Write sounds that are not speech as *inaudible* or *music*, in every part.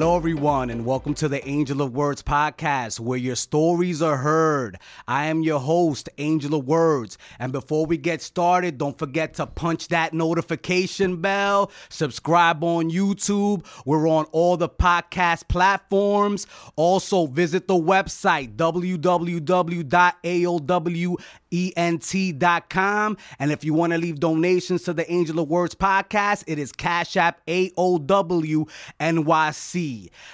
Hello, everyone, and welcome to the Angel of Words podcast, where your stories are heard. I am your host, Angel of Words. And before we get started, don't forget to punch that notification bell, subscribe on YouTube. We're on all the podcast platforms. Also, visit the website, www.aowent.com. And if you want to leave donations to the Angel of Words podcast, it is Cash App AOW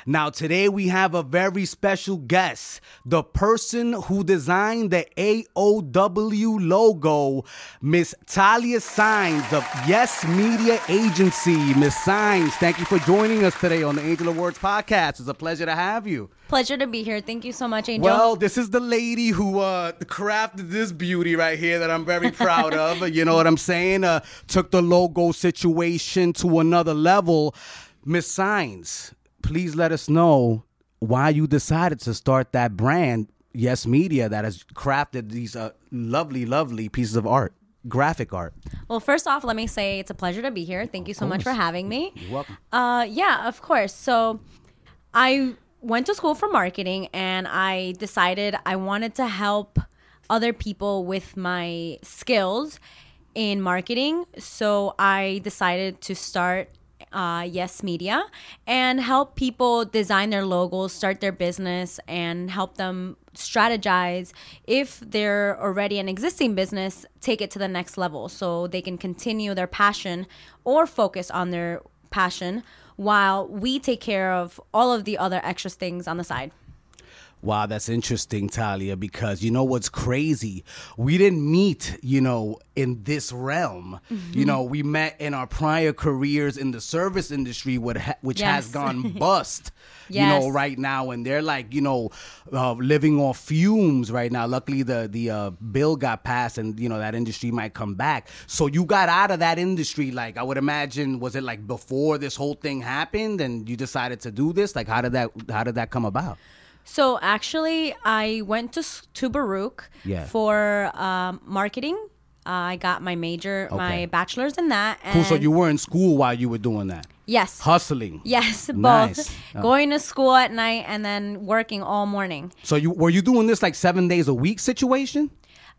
Now, today we have a very special guest, the person who designed the AOW logo, Miss Talia Signs of Yes Media Agency. Miss Signs, thank you for joining us today on the Angel of Words podcast. It's a pleasure to have you. Pleasure to be here. Thank you so much, Angel. Well, this is the lady who uh, crafted this beauty right here that I'm very proud *laughs* of. You know what I'm saying? Uh, took the logo situation to another level. Miss Signs, please let us know why you decided to start that brand, Yes Media, that has crafted these uh, lovely, lovely pieces of art, graphic art. well, first off, let me say it's a pleasure to be here. Thank you so much for having me. You're welcome. Uh, yeah, of course. So, I went to school for marketing, and I decided I wanted to help other people with my skills in marketing. So I decided to start uh, Yes Media and help people design their logos, start their business, and help them strategize if they're already an existing business, take it to the next level so they can continue their passion or focus on their passion while we take care of all of the other extra things on the side. Wow, that's interesting, Talia, because you know what's crazy? We didn't meet, you know, in this realm. Mm-hmm. You know, we met in our prior careers in the service industry, which has gone *laughs* bust, you know, right now. And they're like, you know, uh, living off fumes right now. Luckily, the, the uh, bill got passed and, you know, that industry might come back. So you got out of that industry, like, I would imagine, was it like before this whole thing happened and you decided to do this? Like, how did that, how did that come about? So actually, I went to to Baruch Yeah. for um, marketing. Uh, I got my major, Okay. my bachelor's in that. And Cool. So you were in school while you were doing that, yes, hustling. yes, *laughs* both Nice. Oh. *laughs* going to school at night and then working all morning. So you were you doing this like seven days a week situation?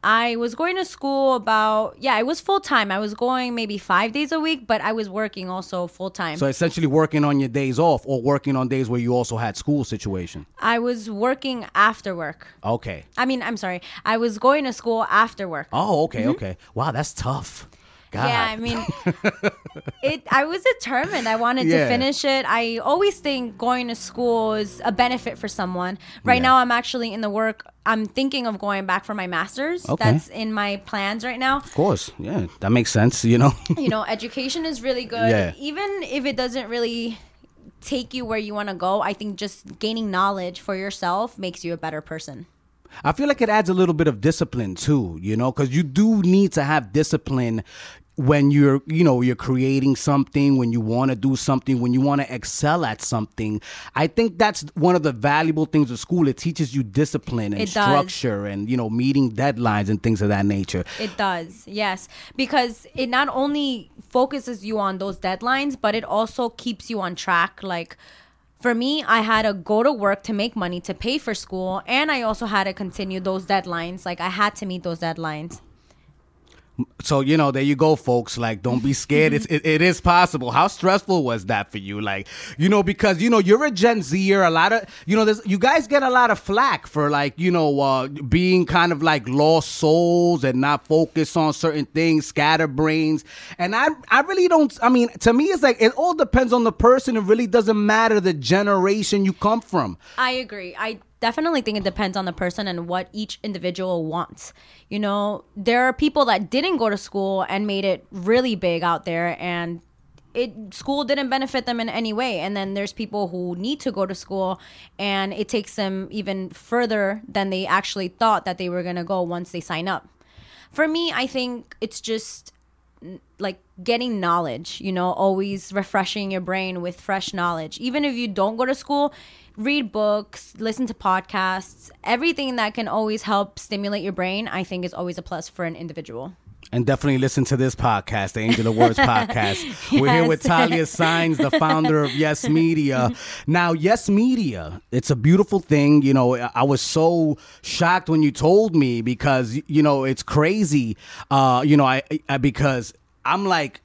I was going to school about yeah, it was full time. I was going maybe five days a week, but I was working also full time. So essentially working on your days off or working on days where you also had school situation. I was working after work. Okay. I mean, I'm sorry, I was going to school after work. Oh, okay, mm-hmm. okay. Wow, that's tough. God. Yeah, I mean, *laughs* it. I was determined. I wanted Yeah. to finish it. I always think going to school is a benefit for someone. Right Yeah. now, I'm actually in the work. I'm thinking of going back for my master's. Okay. That's in my plans right now. of course. Yeah, that makes sense, you know. *laughs* You know, education is really *laughs* good. Yeah. Even if it doesn't really take you where you want to go, I think just gaining knowledge for yourself makes you a better person. I feel like it adds a little bit of discipline too, you know, because you do need to have discipline when you're, you know, you're creating something, when you want to do something, when you want to excel at something. I think that's one of the valuable things of school. It teaches you discipline and structure and, you know, meeting deadlines and things of that nature. It does, yes, because it not only focuses you on those deadlines, but it also keeps you on track. Like for me, I had to go to work to make money to pay for school, and I also had to continue those deadlines. Like I had to meet those deadlines. So you know, there you go, folks. Like, don't be scared. it's it, it is possible. How stressful was that for you? Like, you know, because you know you're a Gen Zer. A lot of you know, there's you guys get a lot of flack for like you know uh, being kind of like lost souls and not focused on certain things, scatterbrains. And I I really don't. I mean, to me, it's like it all depends on the person. It really doesn't matter the generation you come from. I agree. I definitely think it depends on the person and what each individual wants. You know, there are people that didn't go to school and made it really big out there and it school didn't benefit them in any way and then there's people who need to go to school and it takes them even further than they actually thought that they were going to go once they sign up. For me, I think it's just like getting knowledge, you know, always refreshing your brain with fresh knowledge. Even if you don't go to school, read books, listen to podcasts, everything that can always help stimulate your brain, I think is always a plus for an individual. And definitely listen to this podcast, the Angel of Words *laughs* podcast. We're here with Talia Signs, the founder of Yes Media. Now, Yes Media, it's a beautiful thing. You know, I was so shocked when you told me because, you know, it's crazy. Uh, you know, I, I because I'm like,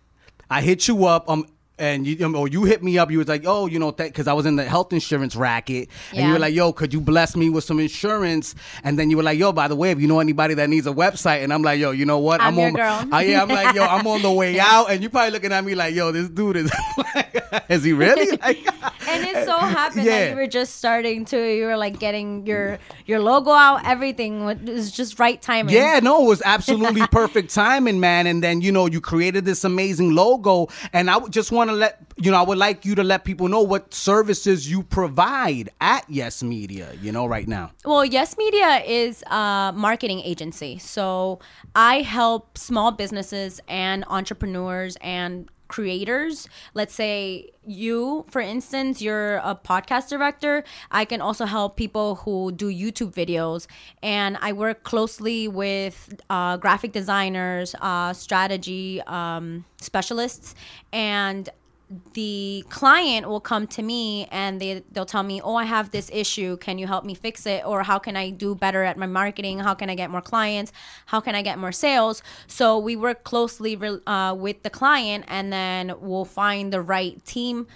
I hit you up. Um, and you or you hit me up. You was like, oh, you know, because I was in the health insurance racket, and you were like, yo, could you bless me with some insurance? And then you were like, yo, by the way, if you know anybody that needs a website, and I'm like, yo, you know what? I'm your on, girl. I, yeah, I'm like, yo, I'm on the way *laughs* out, and you're probably looking at me like, yo, this dude is, *laughs* *laughs* is he really? *laughs* Like, and it so happened Yeah. that you were just starting to you were like getting your your logo out everything was just right timing Yeah, no, it was absolutely *laughs* perfect timing, man. And then, you know, you created this amazing logo. And I just want to let, you know, I would like you to let people know what services you provide at Yes Media, you know, right now. Well, Yes Media is a marketing agency. So I help small businesses and entrepreneurs and creators. Let's say you, for instance, you're a podcast director. I can also help people who do YouTube videos. And I work closely with uh, graphic designers, uh, strategy um, specialists, and the client will come to me and they they'll tell me, "Oh, I have this issue. Can you help me fix it? Or how can I do better at my marketing? How can I get more clients? How can I get more sales?" So we work closely uh, with the client, and then we'll find the right team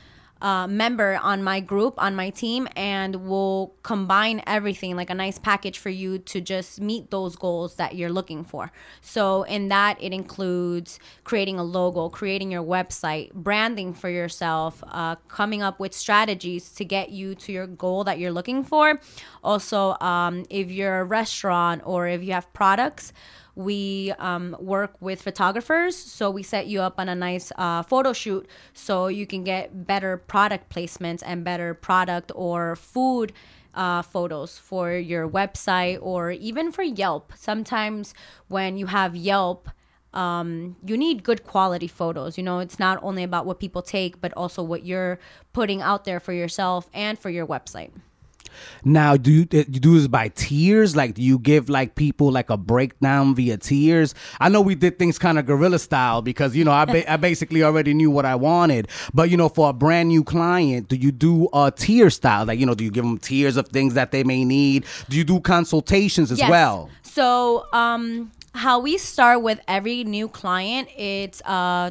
uh, member on my group, on my team, and we'll combine everything like a nice package for you to just meet those goals that you're looking for. So, in that, it includes creating a logo, creating your website, branding for yourself, uh, coming up with strategies to get you to your goal that you're looking for. Also, um, if you're a restaurant or if you have products, we um, work with photographers. So we set you up on a nice uh, photo shoot so you can get better product placements and better product or food uh, photos for your website or even for yelp. Sometimes when you have yelp um, you need good quality photos. You know it's not only about what people take but also what you're putting out there for yourself and for your website Now, do you, you do this by tiers? Like, do you give like people like a breakdown via tiers? I know we did things kind of guerrilla style because you know I ba- I basically already knew what I wanted. But you know, for a brand new client, do you do a tier style? Like, you know, do you give them tiers of things that they may need? Do you do consultations as Yes. well? So, um, how we start with every new client, it's uh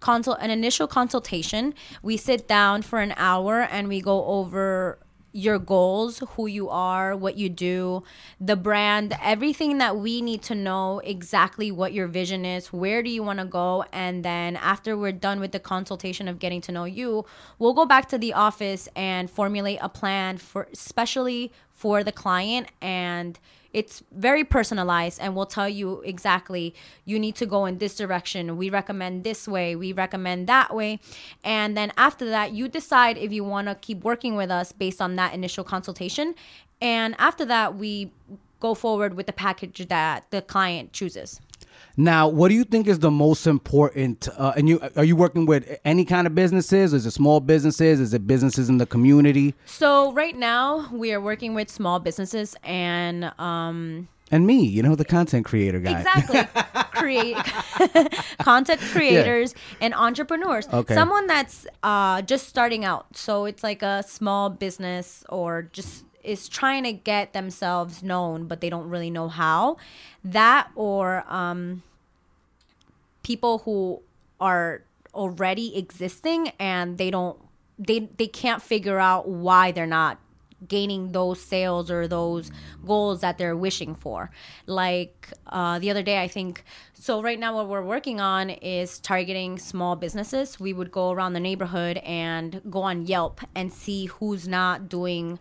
consult an initial consultation. We sit down for an hour and we go over your goals, who you are, what you do, the brand, everything that we need to know exactly what your vision is, where do you want to go, and then after we're done with the consultation of getting to know you, we'll go back to the office and formulate a plan for especially for the client and it's very personalized and we'll tell you exactly you need to go in this direction. We recommend this way. We recommend that way. And then after that you decide if you want to keep working with us based on that initial consultation. And after that we go forward with the package that the client chooses Now, what do you think is the most important? Uh, and you are you working with any kind of businesses? Is it small businesses? Is it businesses in the community? so right now we are working with small businesses and um And me, you know, the content creator guy. Exactly. *laughs* Create *laughs* content creators and entrepreneurs. Okay. Someone that's uh, just starting out. So it's like a small business or just is trying to get themselves known, but they don't really know how. That or um, people who are already existing and they don't they they can't figure out why they're not gaining those sales or those goals that they're wishing for like uh, the other day i think so right now what we're working on is targeting small businesses we would go around the neighborhood and go on yelp and see who's not doing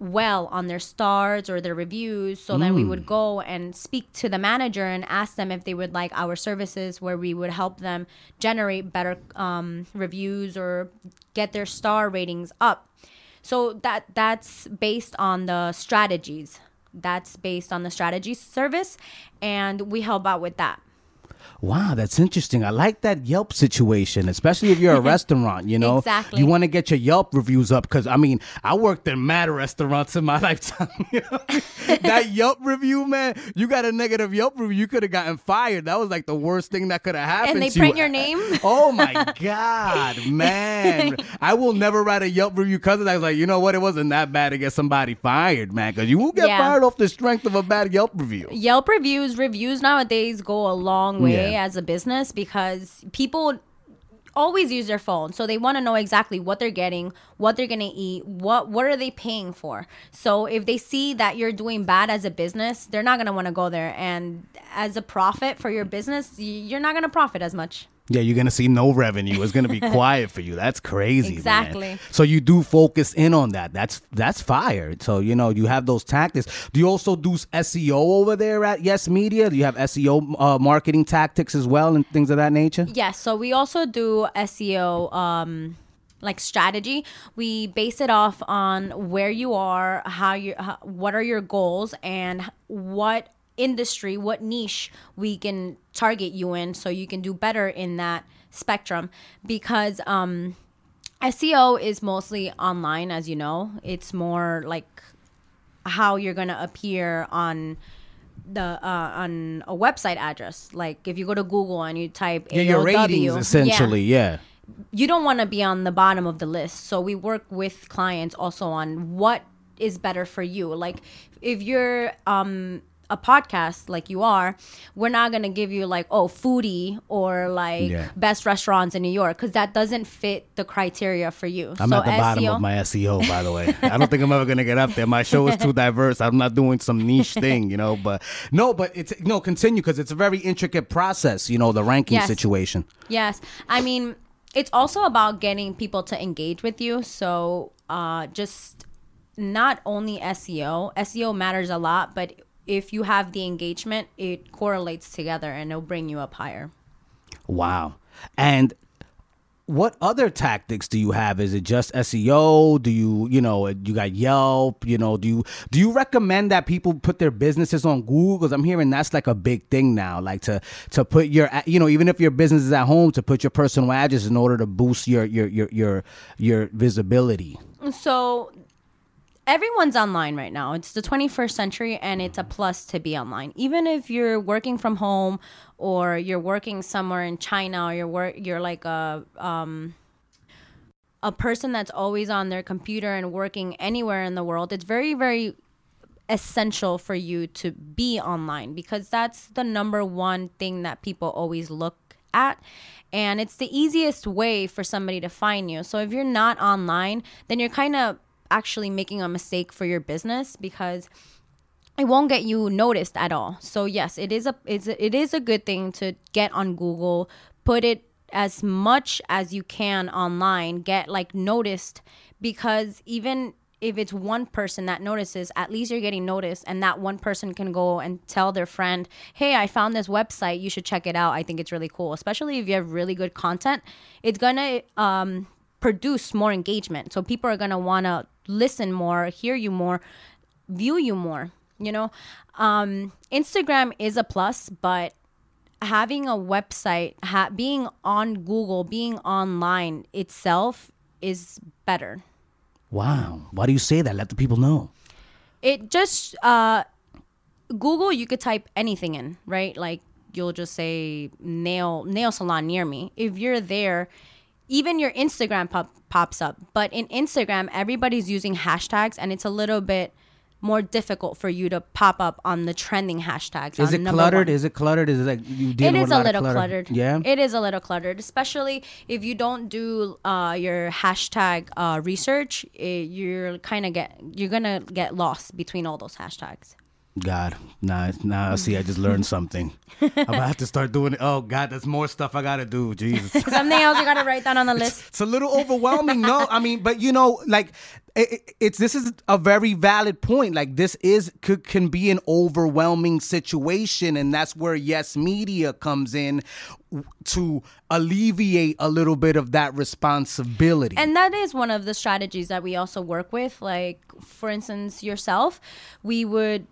well on their stars or their reviews. So then we would go and speak to the manager and ask them if they would like our services, where we would help them generate better um, reviews or get their star ratings up. So that that's based on the strategies. That's based on the strategy service, and we help out with that. Wow, that's interesting. I like that Yelp situation, especially if you're a *laughs* restaurant, you know. Exactly. You want to get your Yelp reviews up because I mean, I worked in mad restaurants in my *laughs* lifetime. *laughs* that Yelp review, man, you got a negative Yelp review, you could have gotten fired. That was like the worst thing that could have happened. And they print you. your name? Oh my God, man. I will never write a Yelp review because I was like, you know what? It wasn't that bad to get somebody fired, man. Because you will get Yeah. fired off the strength of a bad Yelp review. Yelp reviews, reviews nowadays go a long way Yeah. as a business because people always use their phone so they want to know exactly what they're getting what they're going to eat what what are they paying for so if they see that you're doing bad as a business they're not going to want to go there and as a profit for your business you're not going to profit as much Yeah, you're gonna see no revenue. It's gonna be *laughs* quiet for you. That's crazy. man. Exactly. So you do focus in on that. That's that's fire. So you know you have those tactics. Do you also do SEO over there at Yes Media? Do you have SEO uh, marketing tactics as well and things of that nature? Yes, so we also do SEO um like strategy. We base it off on where you are, how you how, what are your goals and what industry, what niche we can target you in so you can do better in that spectrum because um SEO is mostly online as you know. It's more like how you're going to appear on the uh, on a website address. Like if you go to Google and you type Yeah, your ratings yeah, essentially. Yeah. you don't want to be on the bottom of the list. So we work with clients also on what is better for you. Like if you're um a podcast like you are, we're not to give you like oh foodie or like Yeah. best restaurants in New York cuz that doesn't fit the criteria for you. I'm so at the bottom of my SEO, by the way. I don't think I'm ever gonna get up there. My show is too diverse. I'm not doing some niche *laughs* thing, you know. But no, but it's no continue because it's a very intricate process. You know, the ranking Yes. situation. Yes. I mean, it's also about getting people to engage with you. So, uh, just not only SEO, SEO matters a lot, but if you have the engagement, it correlates together and it'll bring you up higher. Wow. And what other tactics do you have? Is it just SEO? Do you, you know, you got Yelp? You know, do you do you recommend that people put their businesses on Google? Because I'm hearing that's like a big thing now, like to to put your, you know, even if your business is at home, to put your personal address in order to boost your your your your your visibility. So, everyone's online right now. It's the 21st century and it's a plus to be online. Even if you're working from home or you're working somewhere in China or you're work you're like a um a person that's always on their computer and working anywhere in the world. It's very very essential for you to be online because that's the number one thing that people always look at and it's the easiest way for somebody to find you. So if you're not online, then you're kind of actually making a mistake for your business because it won't get you noticed at all. So yes, it is a it's a, it is a good thing to get on Google, put it as much as you can online, get like noticed because even if it's one person that notices, at least you're getting noticed and that one person can go and tell their friend, "Hey, I found this website. You should check it out. I think it's really cool." Especially if you have really good content, it's going to um produce more engagement. So people are going to want to listen more, hear you more, view you more you know um instagram is a plus but having a website ha- being on google being online itself is better Wow. Why do you say that? Let the people know. it just uh google you could type anything in right like you'll just say nail nail salon near me if you're there even your instagram pop, pops up but in instagram everybody's using hashtags and it's a little bit more difficult for you to pop up on the trending hashtags Is it cluttered? one. Is it cluttered? Is it like you it dealing is a a little clutter? cluttered. Yeah. It is a little cluttered, especially if you don't do uh, your hashtag uh, research. It, you're kind of get you're gonna get lost between all those hashtags. God, nah, nah. See, I just learned something. *laughs* I'm gonna have to start doing it. Oh God, there's more stuff I gotta do. Jesus. *laughs* Something else you gotta write down on the list. It's a little overwhelming. No, I mean, but you know, like it, it- it's this is a very valid point. Like this is could, can be an overwhelming situation, and that's where Yes Media comes in to alleviate a little bit of that responsibility. And that is one of the strategies that we also work with. Like, for instance, yourself, we would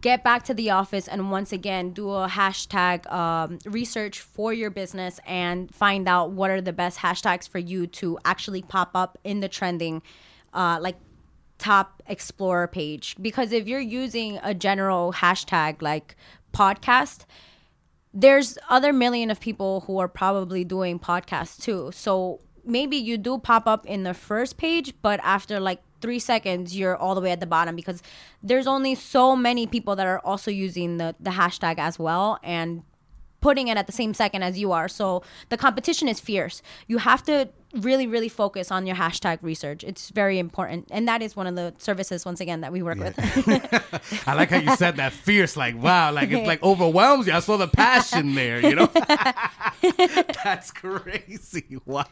get back to the office and once again do a hashtag um, research for your business and find out what are the best hashtags for you to actually pop up in the trending uh, like top explorer page. Because if you're using a general hashtag like podcast there's other million of people who are probably doing podcasts too. So maybe you do pop up in the first page but after like three seconds you're all the way at the bottom because there's only so many people that are also using the, the hashtag as well and putting it at the same second as you are. So the competition is fierce. You have to really really focus on your hashtag research it's very important and that is one of the services once again that we work with *laughs* I like how you said that fierce, like wow, like it like overwhelms you. I saw the passion there, you know. *laughs* *laughs* That's crazy. Wow.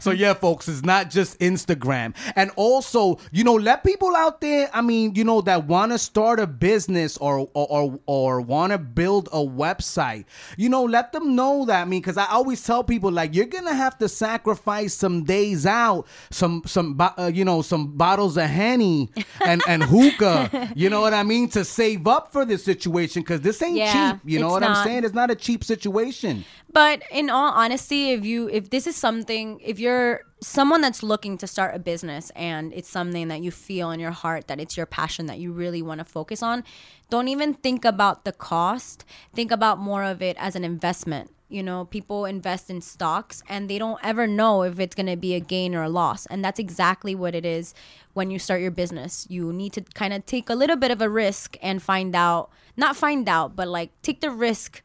so yeah, folks, it's not just Instagram, and also you know, let people out there. I mean, you know, that want to start a business or or or, or want to build a website. You know, let them know that. I mean, because I always tell people like you're gonna have to sacrifice some days out, some some uh, you know some bottles of henny and and *laughs* hookah. You know what I mean to save up for this situation because this ain't Yeah, cheap. You know what I'm saying? It's not a cheap situation. But in all honesty, if you if this is something, if you're someone that's looking to start a business and it's something that you feel in your heart that it's your passion that you really want to focus on, don't even think about the cost. Think about more of it as an investment. You know, people invest in stocks and they don't ever know if it's going to be a gain or a loss. And that's exactly what it is when you start your business. You need to kind of take a little bit of a risk and find out, not find out, but like take the risk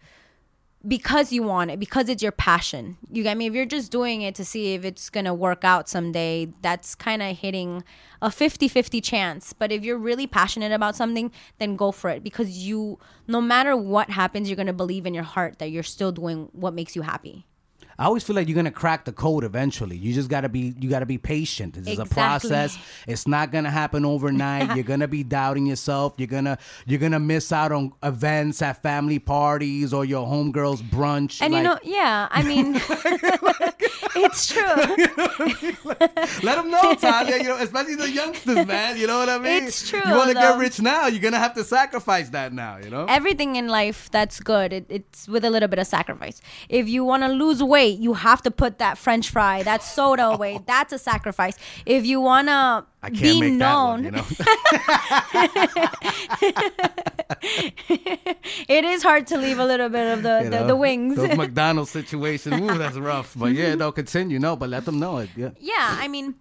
because you want it, because it's your passion. You get me? If you're just doing it to see if it's going to work out someday, that's kind of hitting a 50 50 chance. But if you're really passionate about something, then go for it because you, no matter what happens, you're going to believe in your heart that you're still doing what makes you happy. I always feel like you're gonna crack the code eventually. You just gotta be you gotta be patient. This is a process. It's not gonna happen overnight. you're gonna be doubting yourself. You're gonna you're gonna miss out on events at family parties or your homegirls brunch. And you know, yeah, I mean, *laughs* it's *laughs* true. let them know, Talia. You know, especially the youngsters, man. You know what I mean? It's true, You want to get rich now? You're gonna have to sacrifice that now. You know. Everything in life that's good, it, it's with a little bit of sacrifice. If you want to lose weight, you have to put that French fry, that soda *laughs* oh. away. That's a sacrifice. If you want to be known, one. You know. *laughs* it is hard to leave a little bit of the, You the, know? the wings. Those *laughs* McDonald's situation, Ooh, that's rough. But yeah, no, continue. No, but let them know it. Yeah. yeah, I mean,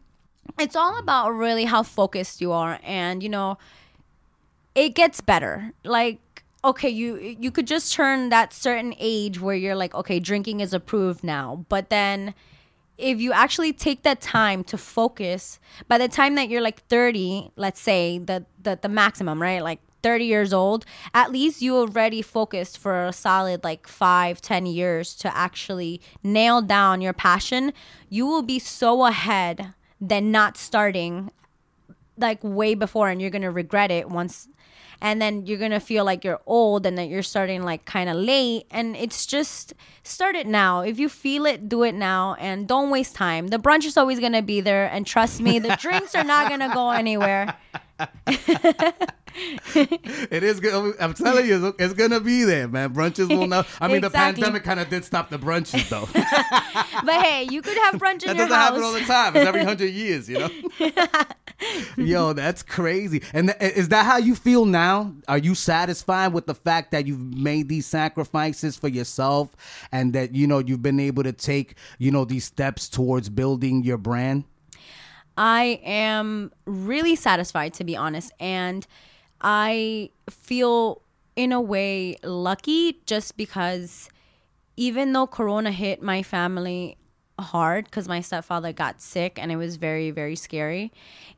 it's all about really how focused you are, and you know, it gets better. Like, okay, you you could just turn that certain age where you're like, okay, drinking is approved now, but then if you actually take that time to focus, by the time that you're like 30, let's say the the, the maximum, right? Like 30 years old, at least you already focused for a solid like five ten years to actually nail down your passion. You will be so ahead than not starting like way before and you're gonna regret it once and then you're gonna feel like you're old and that you're starting like kind of late and it's just start it now. If you feel it do it now and don't waste time. The brunch is always gonna be there and trust me the drinks are not gonna go anywhere *laughs* It is good. I'm telling you, it's- gonna be there, man. Brunches will not. I mean, the pandemic kind of did stop the brunches, though. *laughs* but hey you could have brunch in that your doesn't happen all the time. It's every hundred years, you know. *laughs* Yo, that's crazy. And th- is that how you feel now? Are you satisfied with the fact that you've made these sacrifices for yourself, and that you know you've been able to take you know these steps towards building your brand? I am really satisfied, to be honest. And I feel, in a way, lucky just because even though Corona hit my family hard because my stepfather got sick and it was very, very scary,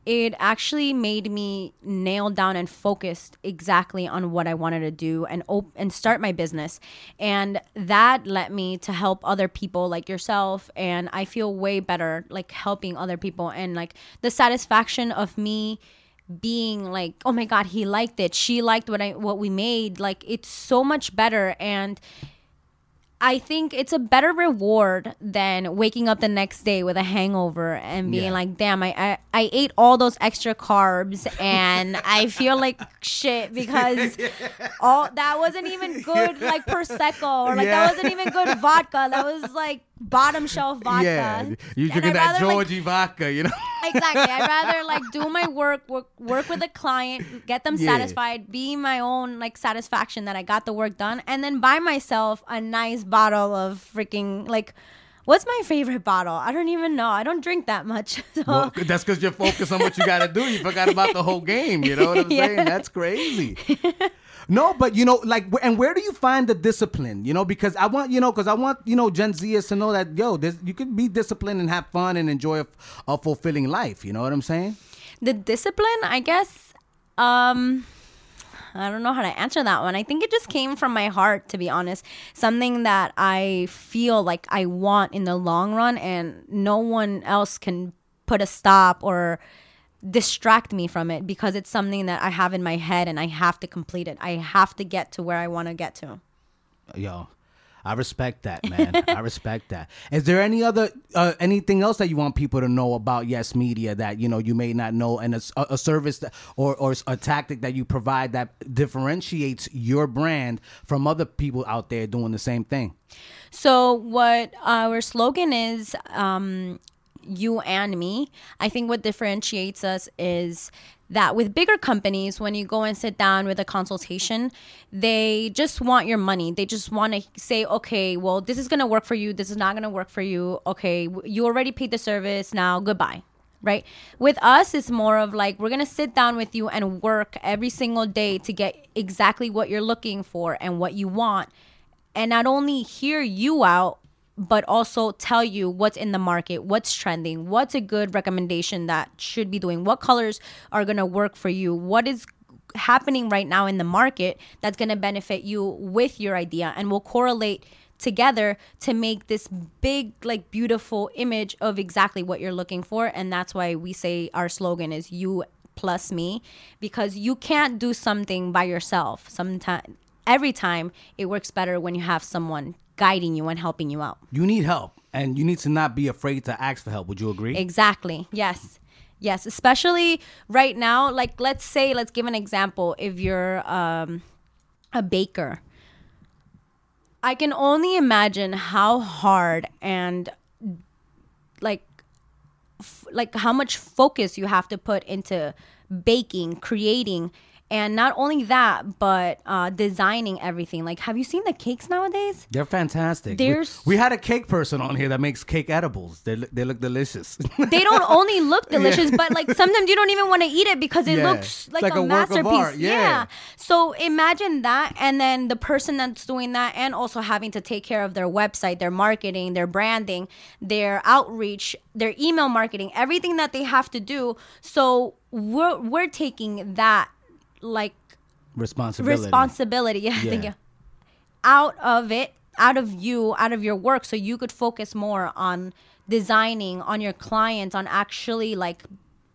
it actually made me nail down and focused exactly on what I wanted to do and op- and start my business. And that led me to help other people like yourself. And I feel way better like helping other people and like the satisfaction of me being like oh my god he liked it she liked what i what we made like it's so much better and I think it's a better reward than waking up the next day with a hangover and being Yeah. like, damn, I, I, I ate all those extra carbs and *laughs* I feel like shit because *laughs* all that wasn't even good like prosecco or like Yeah. that wasn't even good vodka. That was like bottom shelf vodka. Yeah, you drinking that rather, like, Georgi vodka, you know? *laughs* exactly. I'd rather *laughs* like do my work, work, work with a client, get them Yeah. satisfied, be my own like satisfaction that I got the work done, and then buy myself a nice bottle of freaking like. What's my favorite bottle? I don't even know. I don't drink that much. *laughs* So. Well, that's because you're focused on what you got to do. You forgot about the whole game. You know what I'm Yeah. saying? That's crazy. No, but you know, like, and where do you find the discipline? You know, because I want, you know, because I want, you know, Gen Zers to know that, yo, this, you can be disciplined and have fun and enjoy a, a fulfilling life. You know what I'm saying? the discipline i guess um i don't know how to answer that one i think it just came from my heart to be honest something that i feel like i want in the long run and no one else can put a stop or distract me from it because it's something that i have in my head and i have to complete it i have to get to where i want to get to Yo, I respect that, man. *laughs* I respect that. Is there any other uh, anything else that you want people to know about Yes Media that you know you may not know, and a, a service that, or or a tactic that you provide that differentiates your brand from other people out there doing the same thing? So what our slogan is, um, you and me. I think what differentiates us is that with bigger companies, when you go and sit down with a consultation, they just want your money. They just want to say, okay, well, this is going to work for you. This is not going to work for you. Okay, you already paid the service. Now, goodbye. Right. With us, it's more of like we're going to sit down with you and work every single day to get exactly what you're looking for and what you want and not only hear you out but also tell you what's in the market what's trending what's a good recommendation that should be doing what colors are going to work for you what is happening right now in the market that's going to benefit you with your idea and will correlate together to make this big like beautiful image of exactly what you're looking for and that's why we say our slogan is you plus me because you can't do something by yourself. Sometimes every time it works better when you have someone guiding you and helping you out. You need help, and you need to not be afraid to ask for help. Would you agree? Exactly. Yes. Yes, especially right now like let's say let's give an example if you're um a baker. I can only imagine how hard and like f- like how much focus you have to put into baking, creating, and not only that, but uh, designing everything. Like, have you seen the cakes nowadays? They're fantastic. There's- we, we had a cake person on here that makes cake edibles. They look- they look delicious. *laughs* They don't only look *laughs* delicious, but like sometimes you don't even want to eat it because it Yeah. looks like, like a, a masterpiece. art, yeah. So imagine that, and then the person that's doing that, and also having to take care of their website, their marketing, their branding, their outreach, their email marketing, everything that they have to do. So we're we're taking that like Responsibility. responsibility. *laughs* Yeah, thank Yeah. you. Out of it, out of you, out of your work, so you could focus more on designing, on your clients, on actually like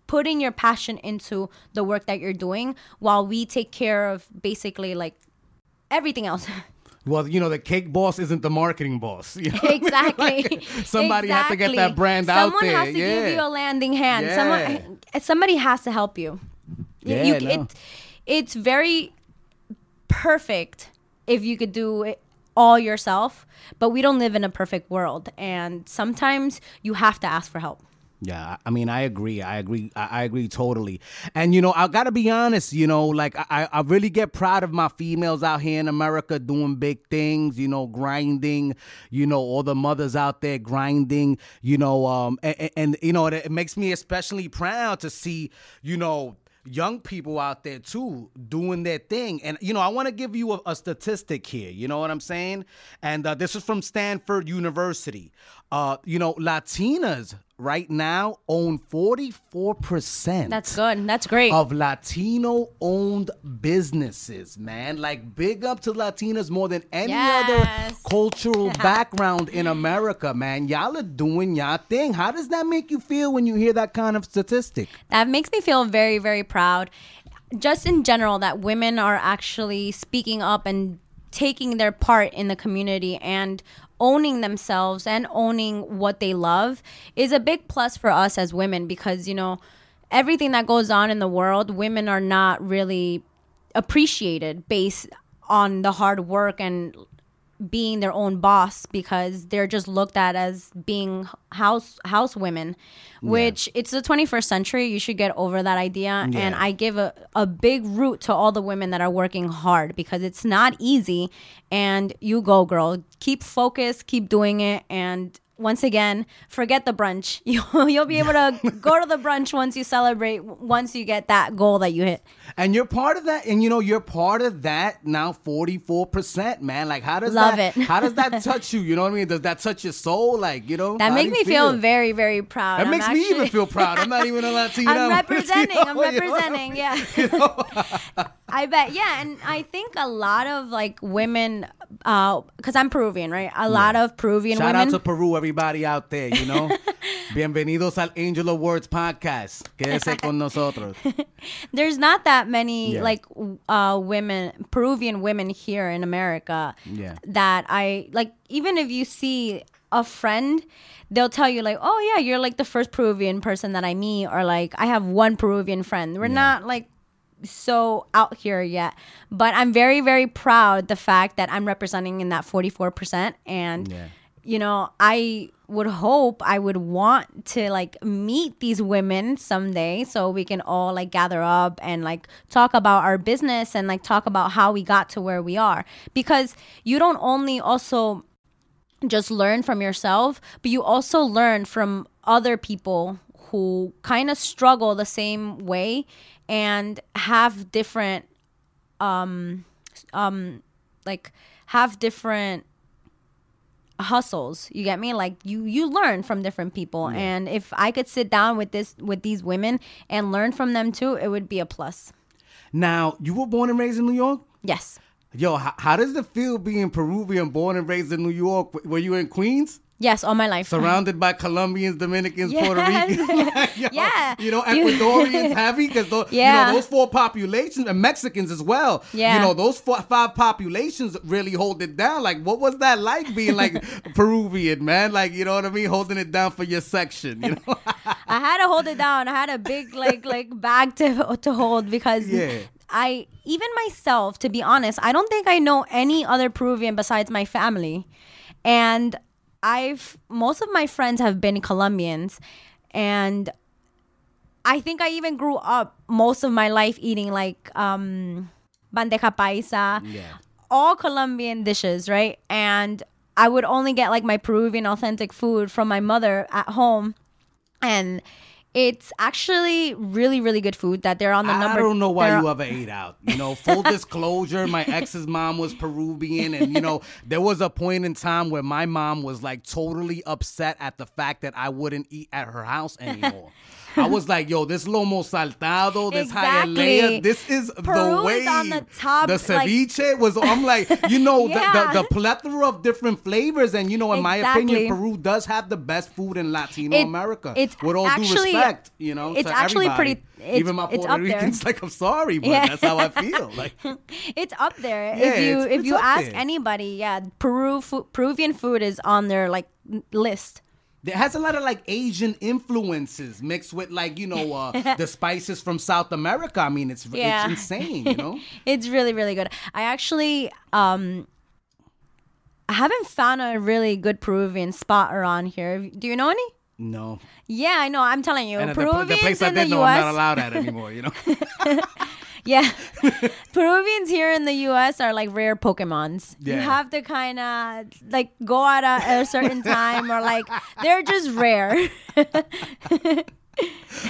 putting your passion into the work that you're doing, while we take care of basically like everything else. *laughs* Well, you know, the cake boss isn't the marketing boss. *laughs* You know what I mean? exactly. Like, somebody has to get that Exactly. brand out there. Someone has to yeah. give you a landing hand. Yeah. Someone, somebody has to help you. Yeah, you, no. it, it's very perfect if you could do it all yourself, but we don't live in a perfect world, and sometimes you have to ask for help. Yeah, I mean, I agree. I agree. I I agree totally. And you know, I gotta be honest. You know, like I, I really get proud of my females out here in America doing big things. You know, grinding. You know, all the mothers out there grinding. You know, um, and, and you know, it, it makes me especially proud to see. You know, young people out there too doing their thing. And you know, I want to give you a, a statistic here. You know what I'm saying? And uh, this is from Stanford University. Uh, you know, Latinas right now own 44% That's good. That's great. of Latino owned businesses, man. Like big up to Latinas more than any other Yes. cultural *laughs* background in America, man. Y'all are doing y'all thing. How does that make you feel when you hear that kind of statistic? that makes me feel very, very proud. Just in general, that women are actually speaking up and taking their part in the community and owning themselves and owning what they love is a big plus for us as women because you know everything that goes on in the world women are not really appreciated based on the hard work and being their own boss because they're just looked at as being house house women which it's the 21st century. You should get over that idea. And i give a, a big root to all the women that are working hard because it's not easy. And you go girl keep focused keep doing it. And once again forget the brunch *laughs* you'll, you'll be able to go to the brunch once you celebrate once you get that goal that you hit And you're part of that, and you know you're part of that now. Forty four percent, man. Like, how does Love that? it. How does that *laughs* touch you? You know what I mean? Does that touch your soul? Like, you know, that makes me you feel very very proud That I'm makes me even feel proud. I'm not even allowed to, Latino. *laughs* I'm representing. I'm You know? representing. Yeah. I bet. Yeah, and I think a lot of like women, uh, because I'm Peruvian, right? A lot of Peruvian Shout women. Shout out to Peru, everybody out there. You know, *laughs* bienvenidos al Angel of Words podcast. Quédese con nosotros. *laughs* there's not that many Yeah. like uh, women, Peruvian women here in America. Yeah. That I like. Even if you see a friend, they'll tell you like, "Oh yeah, you're like the first Peruvian person that I meet," or like, "I have one Peruvian friend." We're not like so out here yet, but I'm very very proud the fact that I'm representing in that 44% and Yeah. You know, I would hope I would want to like meet these women someday so we can all like gather up and like talk about our business and like talk about how we got to where we are. Because you don't only also just learn from yourself, but you also learn from other people who kind of struggle the same way and have different um um like have different hustles you get me like you you learn from different people and if i could sit down with this with these women and learn from them too it would be a plus Now, you were born and raised in New York. yes Yo, how, how does it feel being Peruvian, born and raised in New York? Were you in Queens? Yes all my life Surrounded by Colombians, Dominicans, *laughs* Yes. Puerto Ricans, *laughs* yo, Yeah. you know, *laughs* You- Ecuadorians heavy because you Yeah. know those four populations and Mexicans as well. Yeah. you know those four, five populations really hold it down. Like, what was that like being like Peruvian, man? Like, you know what I mean, holding it down for your section. You know, I had to hold it down. I had a big like like bag to to hold because Yeah. I even myself, to be honest, I don't think I know any other Peruvian besides my family, and I've most of my friends have been Colombians, and I think I even grew up most of my life eating like um bandeja paisa, Yeah. all Colombian dishes, right? And I would only get like my Peruvian authentic food from my mother at home, and it's actually really, really good food that they're on the I number. don't know why you ever ate out. You know, full *laughs* disclosure, my ex's mom was Peruvian, and you know, there was a point in time where my mom was like totally upset at the fact that I wouldn't eat at her house anymore. I was like, yo, this lomo saltado, this Exactly. jalea, this is Peru the is way. on the top, The like- ceviche was, I'm like, you know, Yeah. the, the, the plethora of different flavors. And, you know, in my opinion, Peru does have the best food in Latino It- America. it's with all actually- due respect, you know, it's to actually everybody. pretty- it's- Even my it's Puerto up there. *laughs* Like, I'm sorry, but Yeah. that's how I feel. *laughs* Like, it's up there. Yeah, if you it's- if it's you ask there. anybody, yeah, Peru Peruvian food is on their like list. It has a lot of like Asian influences mixed with like you know uh, *laughs* the spices from South America. I mean, it's Yeah. it's insane, you know. *laughs* It's really really good. I actually um I haven't found a really good Peruvian spot around here. Do you know any? No, Yeah, I know. I'm telling you, and the, the Peruvians place I in the did know, I'm not allowed at anymore. You know. *laughs* Yeah, *laughs* Peruvians here in the U.S. are like rare Pokemons. You have to kind of like go at a, a certain *laughs* time, or like they're just rare.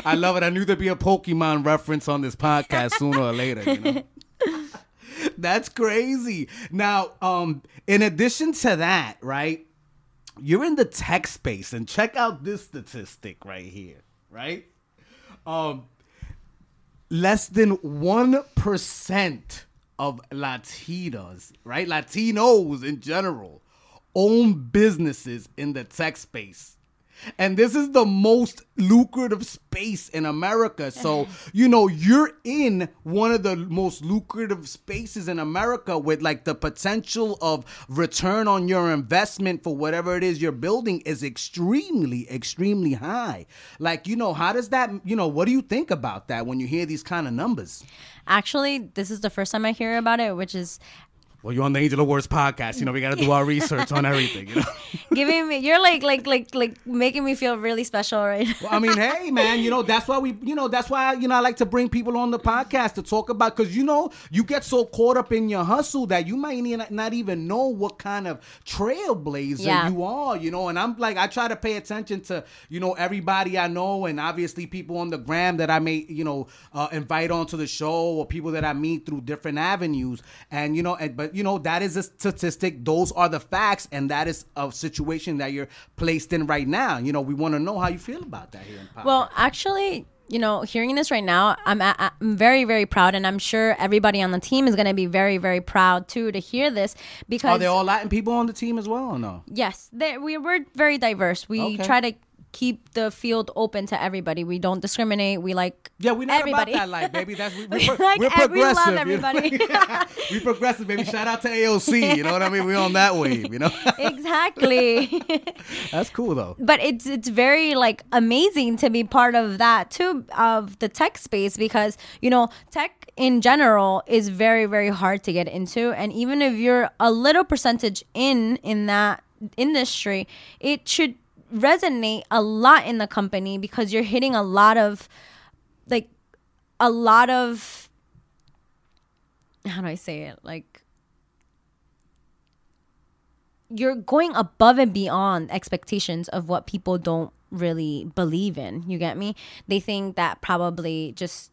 I love it. I knew there'd be a Pokemon reference on this podcast sooner or later. You know? That's crazy. Now, um, in addition to that, right? You're in the tech space, and check out this statistic right here, right? Um, less than one percent of Latinos, right? Latinos in general, own businesses in the tech space. And this is the most lucrative space in America. So, mm-hmm. you know, you're in one of the most lucrative spaces in America with like the potential of return on your investment for whatever it is you're building is extremely, extremely high. Like, you know, how does that, you know, what do you think about that when you hear these kind of numbers? Actually, this is the first time I hear about it, which is well, you're on the Angel of Words podcast. You know, we got to do our research on everything. You know, *laughs* giving me you're like like like like making me feel really special right now. Well, I mean, hey man, you know that's why we, you know, that's why you know I like to bring people on the podcast to talk about because you know you get so caught up in your hustle that you might not even know what kind of trailblazer yeah. you are. You know, and I'm like I try to pay attention to you know everybody I know and obviously people on the gram that I may you know uh, invite onto the show or people that I meet through different avenues and you know and but you know that is a statistic those are the facts and that is a situation that you're placed in right now you know we want to know how you feel about that here in Pop well actually you know, hearing this right now, I'm I'm very very proud, and I'm sure everybody on the team is going to be very very proud too to hear this because are there all Latin people on the team as well or no? Yes, we we're very diverse. We okay. try to keep the field open to everybody. We don't discriminate. We like yeah, we not everybody. about that life, baby. That's we, we, *laughs* are like, we're progressive. We love everybody. You know? *laughs* we progressive, baby. Shout out to AOC. You know what I mean? We're on that wave. You know *laughs* exactly. That's cool though. But it's it's very like amazing to be part of that too of the tech space because you know tech in general is very very hard to get into, and even if you're a little percentage in in that industry, it should resonate a lot in the company because you're hitting a lot of like a lot of how do I say it? Like you're going above and beyond expectations of what people don't really believe in. You get me? They think that probably just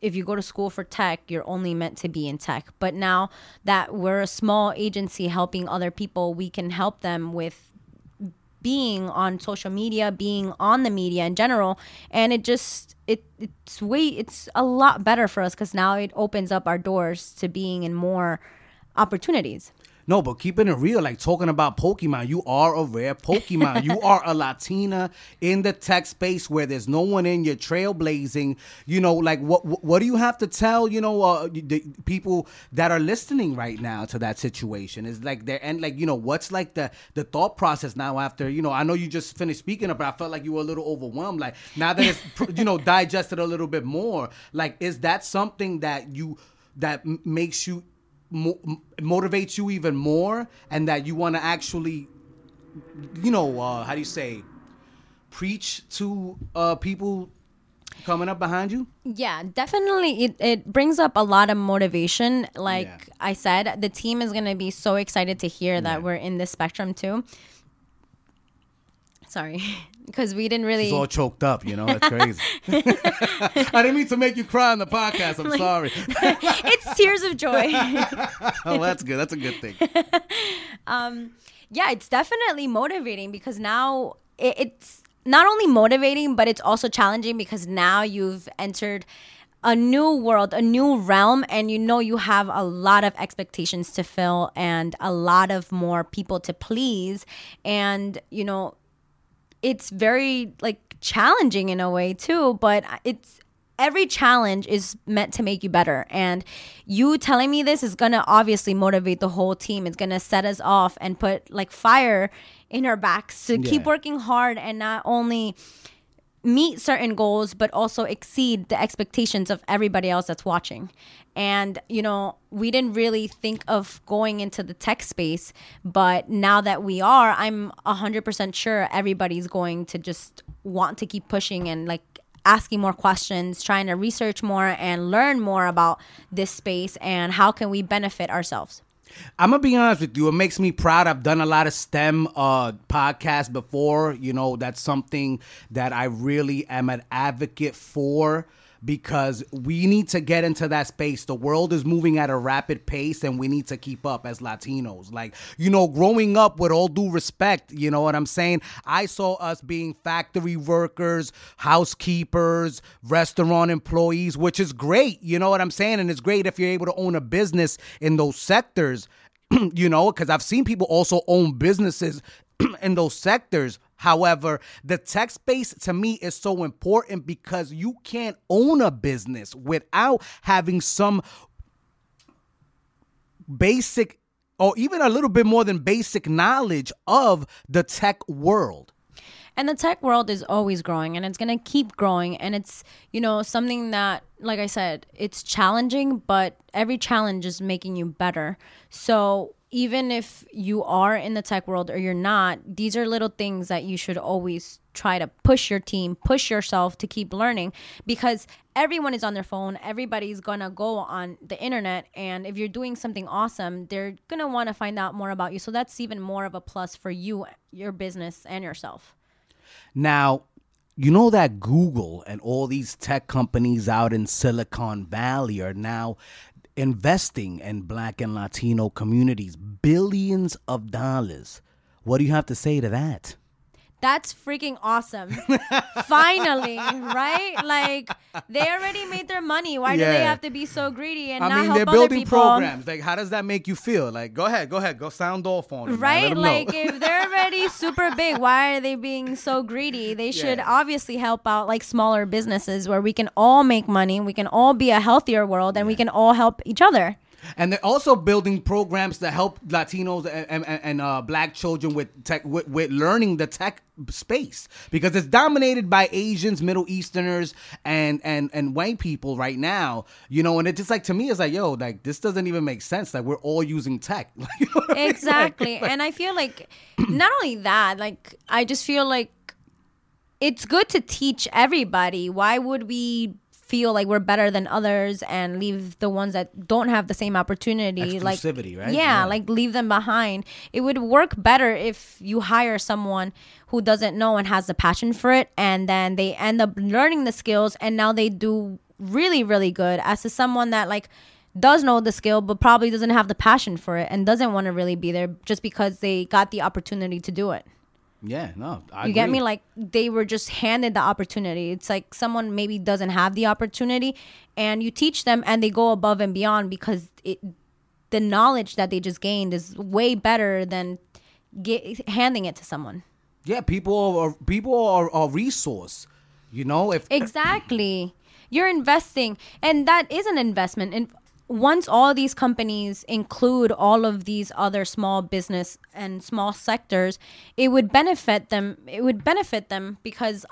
if you go to school for tech, you're only meant to be in tech. But now that we're a small agency helping other people, we can help them with being on social media, being on the media in general, and it just it it's way it's a lot better for us because now it opens up our doors to being in more opportunities. No, but keeping it real, like talking about Pokemon, you are a rare Pokemon. you *laughs* are a Latina in the tech space where there's no one in your trailblazing. You know, like what what do you have to tell? You know, uh, the people that are listening right now to that situation is like there and like you know what's like the the thought process now after you know I know you just finished speaking, but I felt like you were a little overwhelmed. Like now that it's you know *laughs* digested a little bit more, like is that something that you that makes you mo- motivates you even more and that you want to actually you know uh, how do you say preach to uh, people coming up behind you? Yeah definitely it, it brings up a lot of motivation. Like yeah. i said the team is going to be so excited to hear that we're in this spectrum too. Sorry *laughs* because we didn't really. She's all choked up, you know. That's crazy. *laughs* I didn't mean to make you cry on the podcast. I'm like, sorry. *laughs* it's tears of joy. *laughs* oh, that's good. That's a good thing. Um, yeah, it's definitely motivating because now it, it's not only motivating, but it's also challenging because now you've entered a new world, a new realm, and you know you have a lot of expectations to fill and a lot of more people to please. And, you know, it's very like challenging in a way too, but it's every challenge is meant to make you better. And you telling me this is going to obviously motivate the whole team. It's going to set us off and put like fire in our backs to yeah. keep working hard and not only meet certain goals but also exceed the expectations of everybody else that's watching. And you know we didn't really think of going into the tech space but now that we are i'm 100% sure everybody's going to just want to keep pushing and like asking more questions trying to research more and learn more about this space and how can we benefit ourselves I'm gonna be honest with you. It makes me proud. I've done a lot of STEM uh, podcasts before. You know, that's something that I really am an advocate for because we need to get into that space. The world is moving at a rapid pace and we need to keep up as Latinos. Like, you know, growing up with all due respect, you know what I'm saying? I saw us being factory workers, housekeepers, restaurant employees, which is great, you know what I'm saying? And it's great if you're able to own a business in those sectors. *clears throat* you know, because I've seen people also own businesses *clears throat* in those sectors However, the tech space to me is so important because you can't own a business without having some basic or even a little bit more than basic knowledge of the tech world. And the tech world is always growing and it's going to keep growing. And it's, you know, something that, like I said, it's challenging, but every challenge is making you better. So even if you are in the tech world or you're not, these are little things that you should always try to push your team, push yourself to keep learning because everyone is on their phone. Everybody's going to go on the internet. And if you're doing something awesome, they're going to want to find out more about you. So that's even more of a plus for you, your business, and yourself. Now, you know that Google and all these tech companies out in Silicon Valley are now investing in black and Latino communities billions of dollars. What do you have to say to that? That's freaking awesome. Finally, *laughs* right? Like they already made their money. Why do they have to be so greedy and I not mean, help they're other building people? programs. Like, how does that make you feel? Like, go ahead, go ahead, go sound off on it. right? Let Right? 'em know. Like if they're already *laughs* super big, why are they being so greedy? They should Yeah. obviously help out like smaller businesses where we can all make money, we can all be a healthier world and we can all help each other. And they're also building programs to help Latinos and, and, and uh, black children with tech with, with learning the tech space because it's dominated by Asians, Middle Easterners, and and and white people right now. You know, and it just like to me, it's like, yo, like this doesn't even make sense. Like we're all using tech. *laughs* Like, you know what I mean? Like- Exactly. and I feel like not only that, like I just feel like it's good to teach everybody. Why would we feel like we're better than others and leave the ones that don't have the same opportunity like Exclusivity, right? yeah, Yeah. like leave them behind it would work better if you hire someone who doesn't know and has the passion for it and then they end up learning the skills and now they do really really good as to someone that like does know the skill but probably doesn't have the passion for it and doesn't want to really be there just because they got the opportunity to do it yeah, no, I you get me? Like they were just handed the opportunity. It's like someone maybe doesn't have the opportunity, and you teach them, and they go above and beyond because it, the knowledge that they just gained is way better than get, handing it to someone. yeah, people are people are a resource. You know, if Exactly. You're investing, and that is an investment. And once all these companies include all of these other small business and small sectors, it would benefit them. It would benefit them because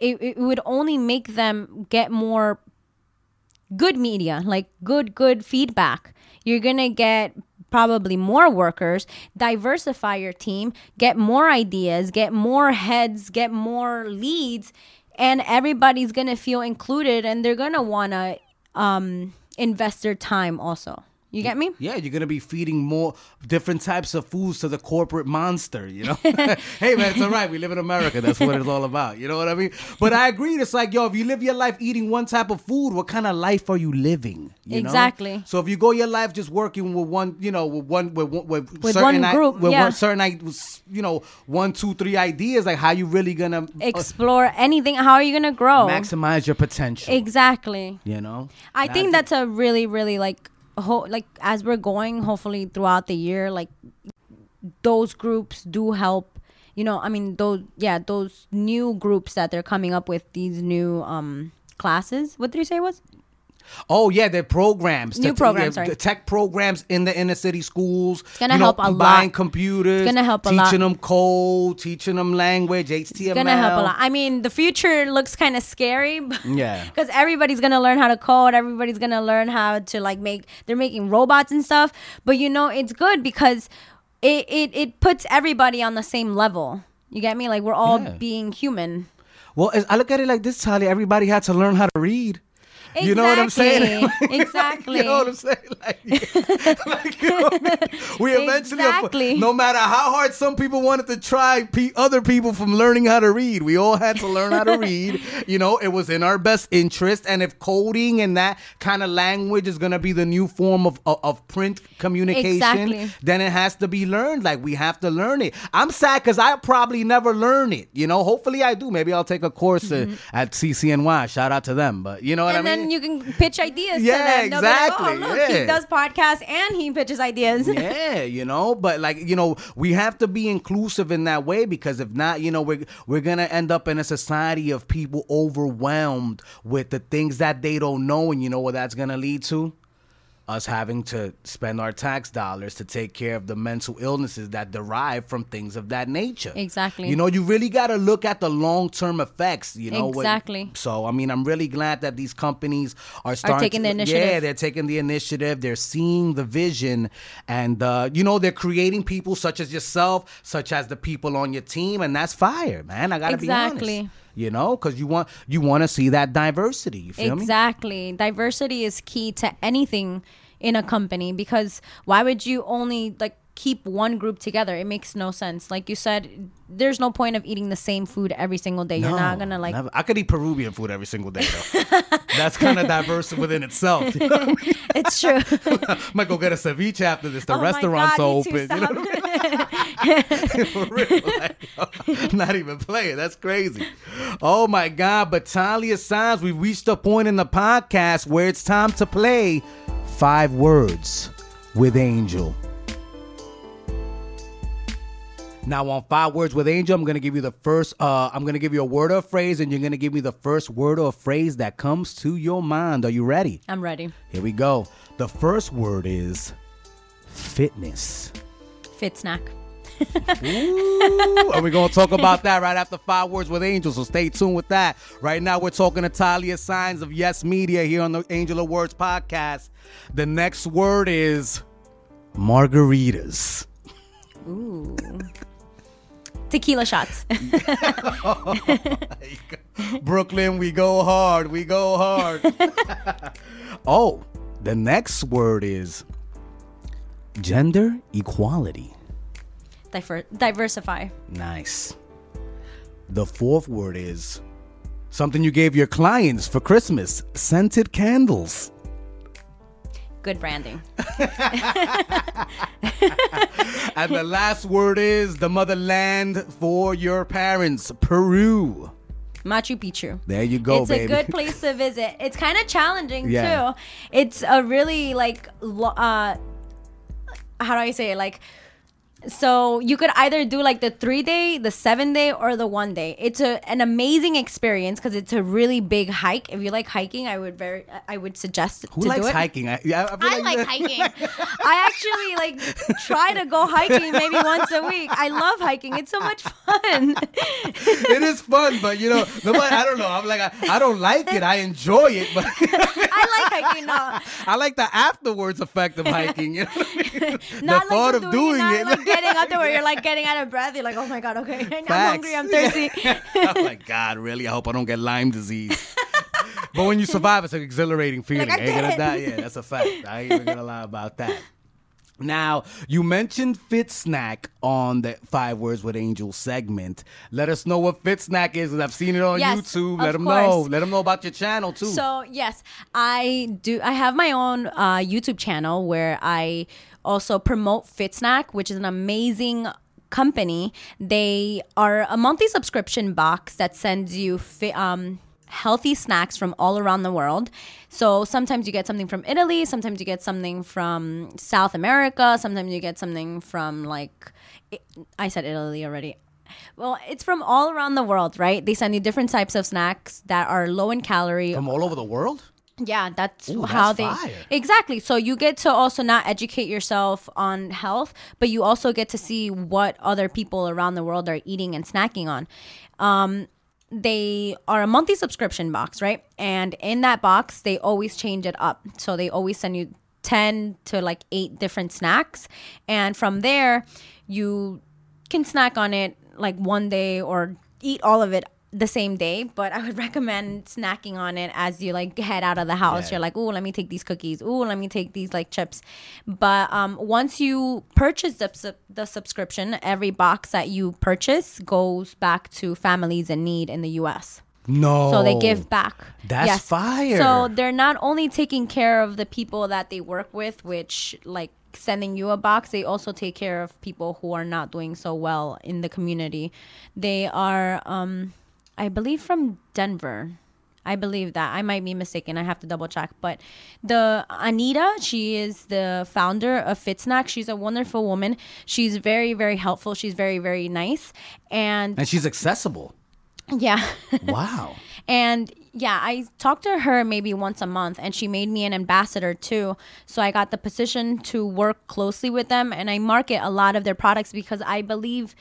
it, it would only make them get more good media, like good, good feedback. You're going to get probably more workers, diversify your team, get more ideas, get more heads, get more leads, and everybody's going to feel included and they're going to want to um, invest their time also. You get me? Yeah, you're gonna be feeding more different types of foods to the corporate monster. You know, *laughs* *laughs* hey man, it's all right. We live in America. That's what it's all about. You know what I mean? But I agree. It's like, yo, if you live your life eating one type of food, what kind of life are you living? You know? Exactly. So if you go your life just working with one, you know, with one, with one, with, With certain one i- group, with yeah. one certain, i- you know, one, two, three ideas, like how you really gonna uh, Explore anything. How are you going to grow? maximize your potential? Exactly. you know. I think that's a really, really like, ho- like as we're going, hopefully throughout the year, like those groups do help. You know, I mean, those yeah, those new groups that they're coming up with these new um classes. What did you say it was? Oh yeah, they're programs. New The- programs, sorry. the tech programs in the inner city schools. It's gonna help a Buying lot. computers. It's gonna help a teaching lot. them code, teaching them language, HTML. It's gonna help a lot. I mean, the future looks kind of scary. *laughs* Yeah. Because everybody's gonna learn how to code. Everybody's gonna learn how to like make. They're making robots and stuff. But you know, it's good because it it, it puts everybody on the same level. You get me? Like we're all Yeah. being human. Well, as- I look at it like this, Tali. Everybody had to learn how to read. You know what I'm saying? Exactly. *laughs* you know what I'm saying? *laughs* Like, like, you know I mean? we eventually, Exactly. no matter how hard some people wanted to try pe- other people from learning how to read, we all had to learn how to read. *laughs* You know, it was in our best interest. And if coding and that kind of language is going to be the new form of, of, of print communication, Exactly. then it has to be learned. Like we have to learn it. I'm sad because I probably never learn it. You know, hopefully I do. Maybe I'll take a course uh, at CCNY. Shout out to them. But you know what Mm-hmm. and I mean? Then you can pitch ideas. Yeah, to them. They'll like, oh, exactly, oh, look, yeah. he does podcasts and he pitches ideas. *laughs* yeah, you know, but like you know, we have to be inclusive in that way because if not, you know, we're we're gonna end up in a society of people overwhelmed with the things that they don't know, and you know what that's gonna lead to. Us having to spend our tax dollars to take care of the mental illnesses that derive from things of that nature. Exactly. You know, you really got to look at the long term effects. You know, what- Exactly. so I mean, I'm really glad that these companies are starting taking to, the initiative. Yeah, they're taking the initiative. They're seeing the vision, and uh, you know, they're creating people such as yourself, such as the people on your team, and that's fire, man. I gotta be Exactly. honest. You know, because you want you want to see that diversity. You feel me? Exactly. Diversity is key to anything in a company because why would you only like keep one group together? It makes no sense. Like you said, there's no point of eating the same food every single day. You're not gonna like never. I could eat Peruvian food every single day though. *laughs* That's kind of diverse within itself. You know I mean? it's true. *laughs* Might go get a ceviche after this. The Oh restaurants God, are me too, open. You know what I mean? *laughs* For real, like, not even playing. That's crazy. Oh my God. But Thalia Saenz, we've reached a point in the podcast where it's time to play five words with Angel. Now on five words with Angel, I'm gonna give you the first. Uh, I'm gonna give you a word or a phrase, and you're gonna give me the first word or phrase that comes to your mind. Are you ready? I'm ready. Here we go. The first word is fitness. Fit snack. Ooh, and we're gonna talk about that right after five words with Angel. So stay tuned with that. Right now, we're talking to Thalia Saenz of Yes Media here on the Angel of Words podcast. The next word is margaritas. Ooh. Tequila shots. *laughs* Brooklyn, we go hard. We go hard. *laughs* oh, the next word is gender equality. Diver- diversify. Nice. The fourth word is something you gave your clients for Christmas scented candles. Good branding. *laughs* *laughs* And the last word is the motherland for your parents, Peru. Machu Picchu. There you go, it's baby. a good place to visit. It's kind of challenging Yeah. too. It's a really like uh how do I say it? Like so you could either do like the three day, the seven day, or the one day. It's a an amazing experience because it's a really big hike. If you like hiking, I would very I would suggest Who to likes do it. hiking? I, yeah, I, I like *laughs* hiking. I actually like try to go hiking maybe once a week. I love hiking. It's so much fun. it is fun, but you know, nobody, I don't know. I'm like, I, I don't like it. I enjoy it, but I *laughs* like hiking now. *laughs* I like the afterwards effect of hiking. You know what I mean? *laughs* Not the thought of doing, doing not it. like getting up there where you're like getting out of breath. You're like, oh my god, okay, *laughs* I'm Facts. hungry, I'm thirsty. I'm like, oh God, really? I hope I don't get Lyme disease. but when you survive, it's an exhilarating feeling. I Ain't did gonna die. Yeah, that's a fact. I ain't even gonna lie about that. Now, you mentioned Fit Snack on the Five Words with Angel segment. Let us know what Fit Snack is, I've seen it on Yes, YouTube. Let them know. Let them know about your channel too. So yes, I do. I have my own uh, YouTube channel where I also promote Fit Snack, which is an amazing company. They are a monthly subscription box that sends you fit, um, healthy snacks from all around the world. So sometimes you get something from Italy, sometimes you get something from South America, sometimes you get something from like I said Italy already. Well, it's from all around the world, right? They send you different types of snacks that are low in calorie. From all over the world? Yeah, that's Ooh, how that's they fire. exactly. So you get to also not educate yourself on health, but you also get to see what other people around the world are eating and snacking on. Um, they are a monthly subscription box, right? And in that box, they always change it up. So they always send you 10 to like eight different snacks. And from there, you can snack on it like one day or eat all of it the same day. But I would *laughs* recommend snacking on it as you like head out of the house. Yeah. You're like, oh, let me take these cookies. Oh, let me take these like chips. But um, once you purchase the, the subscription, every box that you purchase goes back to families in need in the U.S. No. So they give back. That's fire. So they're not only taking care of the people that they work with, which like sending you a box, they also take care of people who are not doing so well in the community. They are, um, I believe, from Denver. I believe that. I might be mistaken. I have to double check. But the Anita, she is the founder of FitSnack. She's a wonderful woman. She's very, very helpful. She's very, very nice. And And she's accessible. yeah. Wow. *laughs* And yeah, I talked to her maybe once a month and she made me an ambassador too. So I got the position to work closely with them and I market a lot of their products because I believe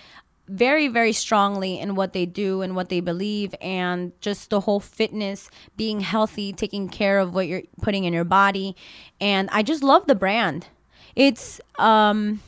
very, very strongly in what they do and what they believe and just the whole fitness, being healthy, taking care of what you're putting in your body. And I just love the brand. It's um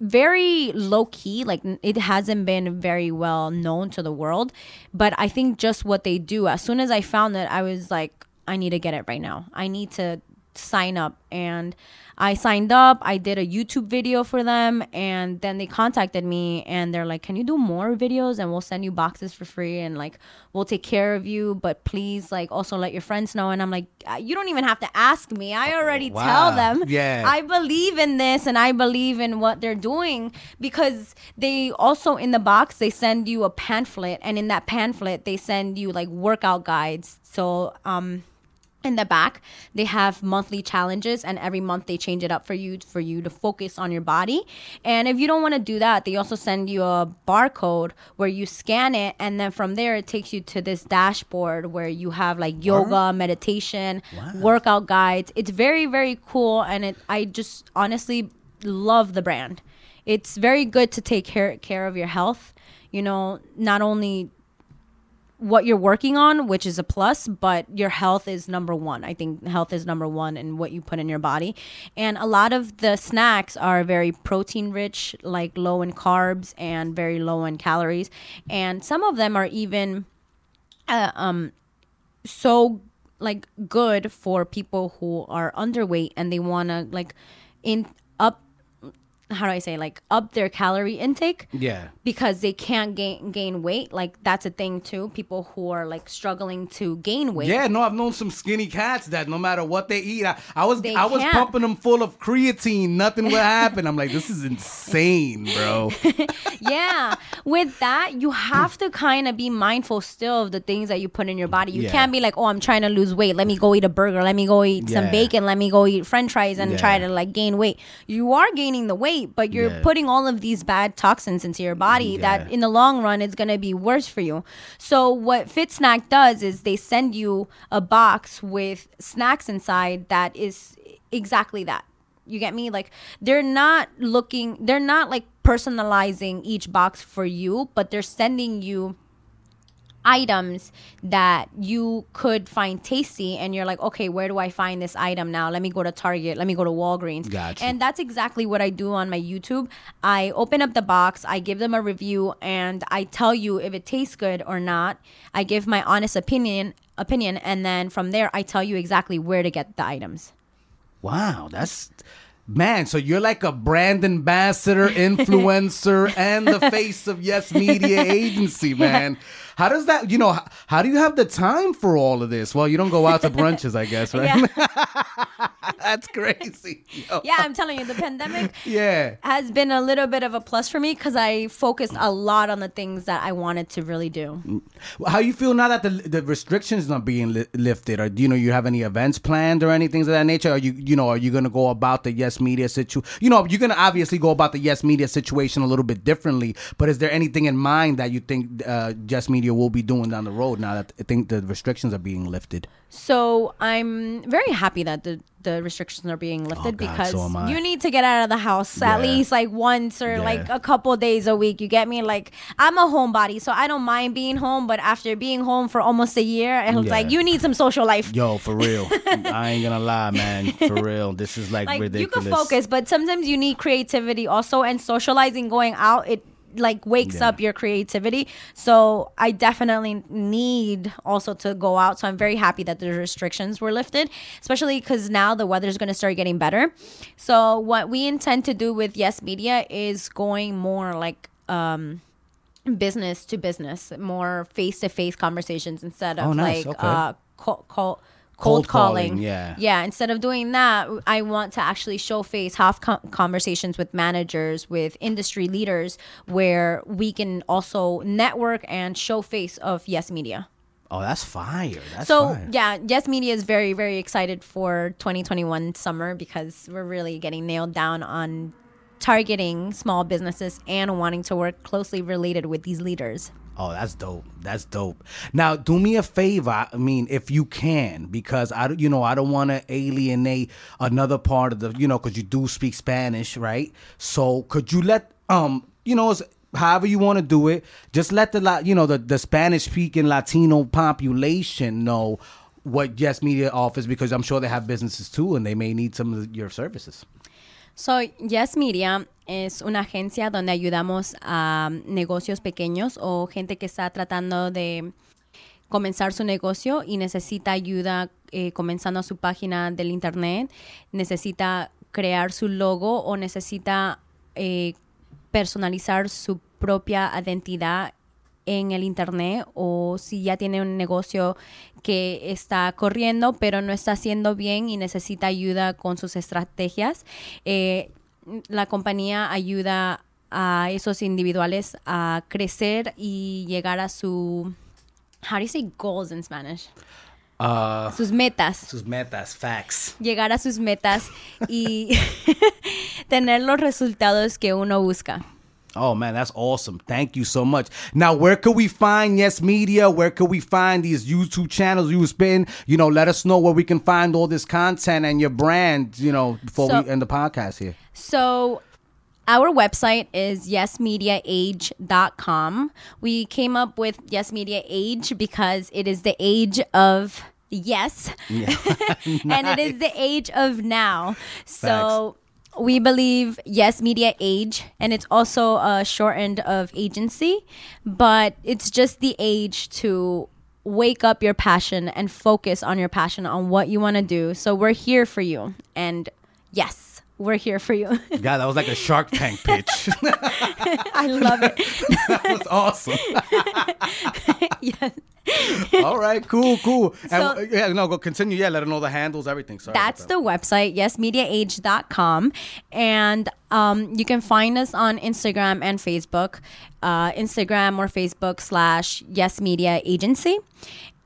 very low key like it hasn't been very well known to the world but i think just what they do as soon as i found it i was like i need to get it right now i need to sign up and i signed up i did a youtube video for them and then they contacted me and they're like can you do more videos and we'll send you boxes for free and like we'll take care of you but please like also let your friends know and i'm like "Uh, you don't even have to ask me i already Wow. tell them Yeah. i believe in this and I believe in what they're doing because they also in the box they send you a pamphlet and in that pamphlet they send you like workout guides. So um in the back they have monthly challenges and every month they change it up for you for you to focus on your body. And if you don't want to do that they also send you a barcode where you scan it and then from there it takes you to this dashboard where you have like yoga meditation workout guides. It's very very cool and it i just honestly love the brand. It's very good to take care care of your health. You know not only what you're working on, which is a plus, but your health is number one. I think health is number one in what you put in your body. And a lot of the snacks are very protein rich, like low in carbs and very low in calories. And some of them are even uh, um, so like good for people who are underweight and they want to like in how do I say like up their calorie intake Yeah. because they can't gain gain weight. Like that's a thing too. People who are like struggling to gain weight. Yeah, no, I've known some skinny cats that no matter what they eat, I, I was They I was can't. pumping them full of creatine, nothing would happen. I'm like, this is insane, bro. *laughs* yeah. With that, you have to kind of be mindful still of the things that you put in your body. You Yeah. can't be like, oh, I'm trying to lose weight. Let me go eat a burger. Let me go eat some bacon. Let me go eat French fries and Yeah. try to like gain weight. You are gaining the weight, but you're Yeah. putting all of these bad toxins into your body mm, Yeah. that in the long run is gonna be worse for you. So what Fit Snack does is they send you a box with snacks inside that is exactly that. You get me? Like they're not looking they're not like personalizing each box for you, but they're sending you items that you could find tasty and you're like okay where do i find this item now let me go to target let me go to walgreens Gotcha. and that's exactly what i do on my youtube i open up the box i give them a review and i tell you if it tastes good or not i give my honest opinion opinion and then from there i tell you exactly where to get the items Wow, that's man. So you're like a brand ambassador, *laughs* influencer, and the face of Yes Media Agency, man. How does that? You know, how, how do you have the time for all of this? Well, you don't go out to brunches, I guess, right? *laughs* that's crazy. Yo. yeah i'm telling you the pandemic *laughs* Yeah. has been a little bit of a plus for me because i focused a lot on the things that i wanted to really do How you feel now that the the restrictions not being li- lifted? Or do you know you have any events planned or anything of that nature? Are you you know are you gonna go about the Yes Media situ? You know you're gonna obviously go about the Yes Media situation a little bit differently. But is there anything in mind that you think uh, Yes Media will be doing down the road now that I think the restrictions are being lifted? So I'm very happy that the, the restrictions are being oh, lifted Oh, God, because so you need to get out of the house at least like once or Yeah. like a couple days a week. You get me? Like I'm a homebody, so I don't mind being home. But after being home for almost a year, and Yeah. like, you need some social life. Yo, for real, *laughs* I ain't gonna lie, man. For real, this is like, like ridiculous. you can focus, but sometimes you need creativity also, and socializing, going out, it like wakes Yeah. up your creativity. So I definitely need also to go out. So I'm very happy that the restrictions were lifted, especially because now the weather's going to start getting better. So what we intend to do with Yes Media is going more like um business to business, more face to face conversations instead of Oh, nice. like Okay. uh call, call Cold cold calling. calling, yeah. Yeah. Instead of doing that, I want to actually show face, have co- conversations with managers, with industry leaders, where we can also network and show face of Yes Media. Oh, that's fire. That's so fire. yeah, Yes Media is very very excited for 2021 summer because we're really getting nailed down on targeting small businesses and wanting to work closely related with these leaders. Oh, that's dope. That's dope. Now, do me a favor. I mean, if you can, because I, you know, I don't want to alienate another part of the, you know, because you do speak Spanish, right? So, could you let, um, you know, however you want to do it, just let the, you know, the the Spanish speaking Latino population know what Yes Media offers, because I'm sure they have businesses too, and they may need some of your services. So, Yes Media es una agencia donde ayudamos a negocios pequeños o gente que está tratando de comenzar su negocio y necesita ayuda eh, comenzando su página del internet, necesita crear su logo o necesita eh, personalizar su propia identidad en el internet o si ya tiene un negocio que está corriendo pero no está haciendo bien y necesita ayuda con sus estrategias. Eh, la compañía ayuda a esos individuales a crecer y llegar a su how do you say goals in Spanish? Uh, Sus metas sus metas, facts. llegar a sus metas y *laughs* tener los resultados que uno busca. Oh man, that's awesome. Thank you so much. Now, where could we find Yes Media? Where could we find these YouTube channels you spin? You know, let us know where we can find all this content and your brand, you know, before So- we end the podcast here. So our website is yesmediaage.com. We came up with Yes Media Age because it is the age of yes. *laughs* and it is the *laughs* age of now. So we believe Yes Media Age, and it's also a shortened of agency, but it's just the age to wake up your passion and focus on your passion on what you want to do. So we're here for you. And yes, we're here for you. *laughs* God, that was like a Shark Tank pitch. *laughs* I love it. *laughs* that was awesome. yes. All right, cool, cool. And, So- uh, yeah, no, go continue. Yeah, let them know the handles, everything. Sorry. That's that. the website, yesmediaage.com. And um, you can find us on Instagram and Facebook. Uh, Instagram or Facebook slash Yes Media Agency.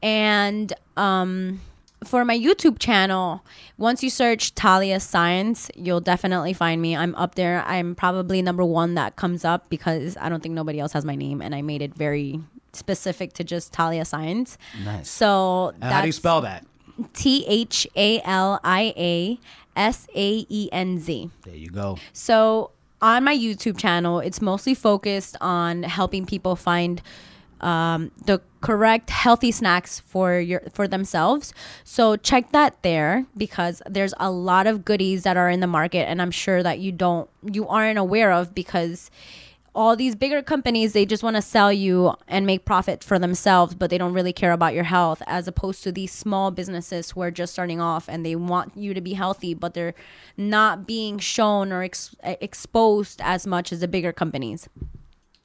And um, for my YouTube channel, once you search Thalia Saenz, you'll definitely find me. I'm up there. I'm probably number one that comes up because I don't think nobody else has my name. And I made it very specific to just Thalia Saenz. Nice. So how do you spell that? T H A L I A S A E N Z. There you go. So on my YouTube channel, it's mostly focused on helping people find um, the correct healthy snacks for your for themselves. So check that there because there's a lot of goodies that are in the market, and I'm sure that you don't you aren't aware of because all these bigger companies they just want to sell you and make profit for themselves but they don't really care about your health as opposed to these small businesses who are just starting off and they want you to be healthy but they're not being shown or ex- exposed as much as the bigger companies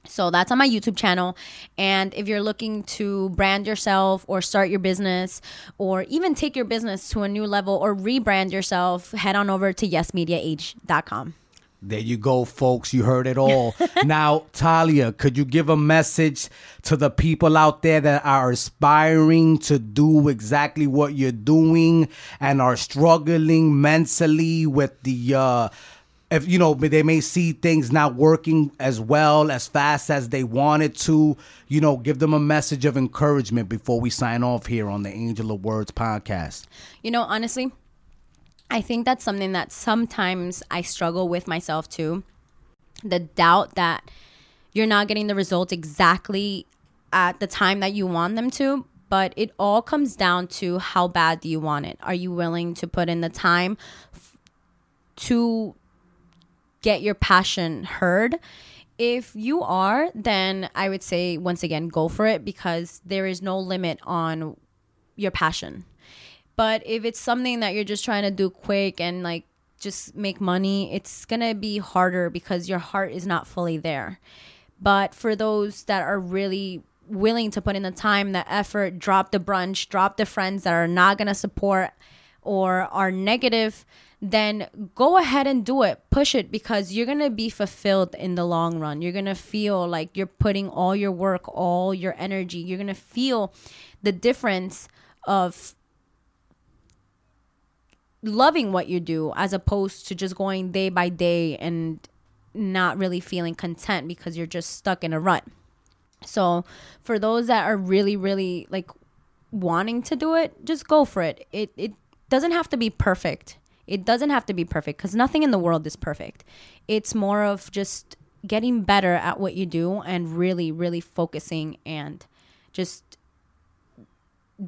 so that's on my YouTube channel. And if you're looking to brand yourself or start your business or even take your business to a new level or rebrand yourself, head on over to yesmediaage.com. There you go, folks. You heard it all. *laughs* now, Thalia, could you give a message to the people out there that are aspiring to do exactly what you're doing and are struggling mentally with the, uh, if you know, they may see things not working as well, as fast as they wanted to, you know, give them a message of encouragement before we sign off here on the Angel of Words podcast. You know, honestly, I think that's something that sometimes I struggle with myself too. The doubt that you're not getting the results exactly at the time that you want them to, but it all comes down to how bad do you want it? Are you willing to put in the time to get your passion heard? If you are, then I would say once again go for it because there is no limit on your passion. But if it's something that you're just trying to do quick and like just make money, it's to be harder because your heart is not fully there. But for those that are really willing to put in the time, the effort, drop the brunch, drop the friends that are not going to support or are negative, then go ahead and do it. Push it because you're going to be fulfilled in the long run. You're going to feel like you're putting all your work, all your energy. You're going to feel the difference of loving what you do as opposed to just going day by day and not really feeling content because you're just stuck in a rut. So, for those that are really really like wanting to do it, just go for it. It it doesn't have to be perfect. It doesn't have to be perfect cuz nothing in the world is perfect. It's more of just getting better at what you do and really really focusing and just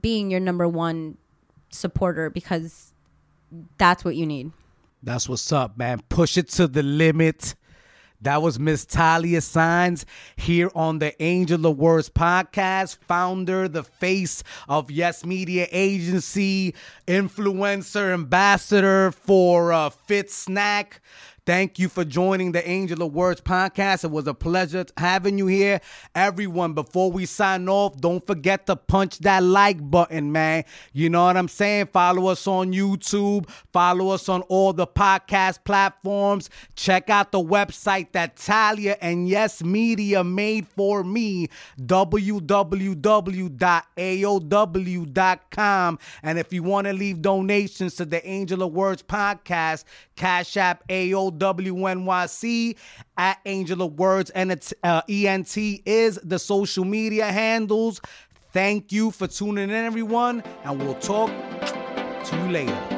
being your number one supporter because that's what you need. That's what's up, man. Push it to the limit. That was Miss Thalia Saenz here on the Angel of Words podcast, founder, the face of Yes Media Agency, influencer, ambassador for uh, Fit Snack. Thank you for joining the Angel of Words podcast. It was a pleasure having you here. Everyone, before we sign off, don't forget to punch that like button, man. You know what I'm saying? Follow us on YouTube, follow us on all the podcast platforms. Check out the website that Thalia and Yes Media made for me, www.aow.com. And if you want to leave donations to the Angel of Words podcast, Cash App AOWNYC at Angel of Words and uh, ENT is the social media handles. Thank you for tuning in, everyone, and we'll talk to you later.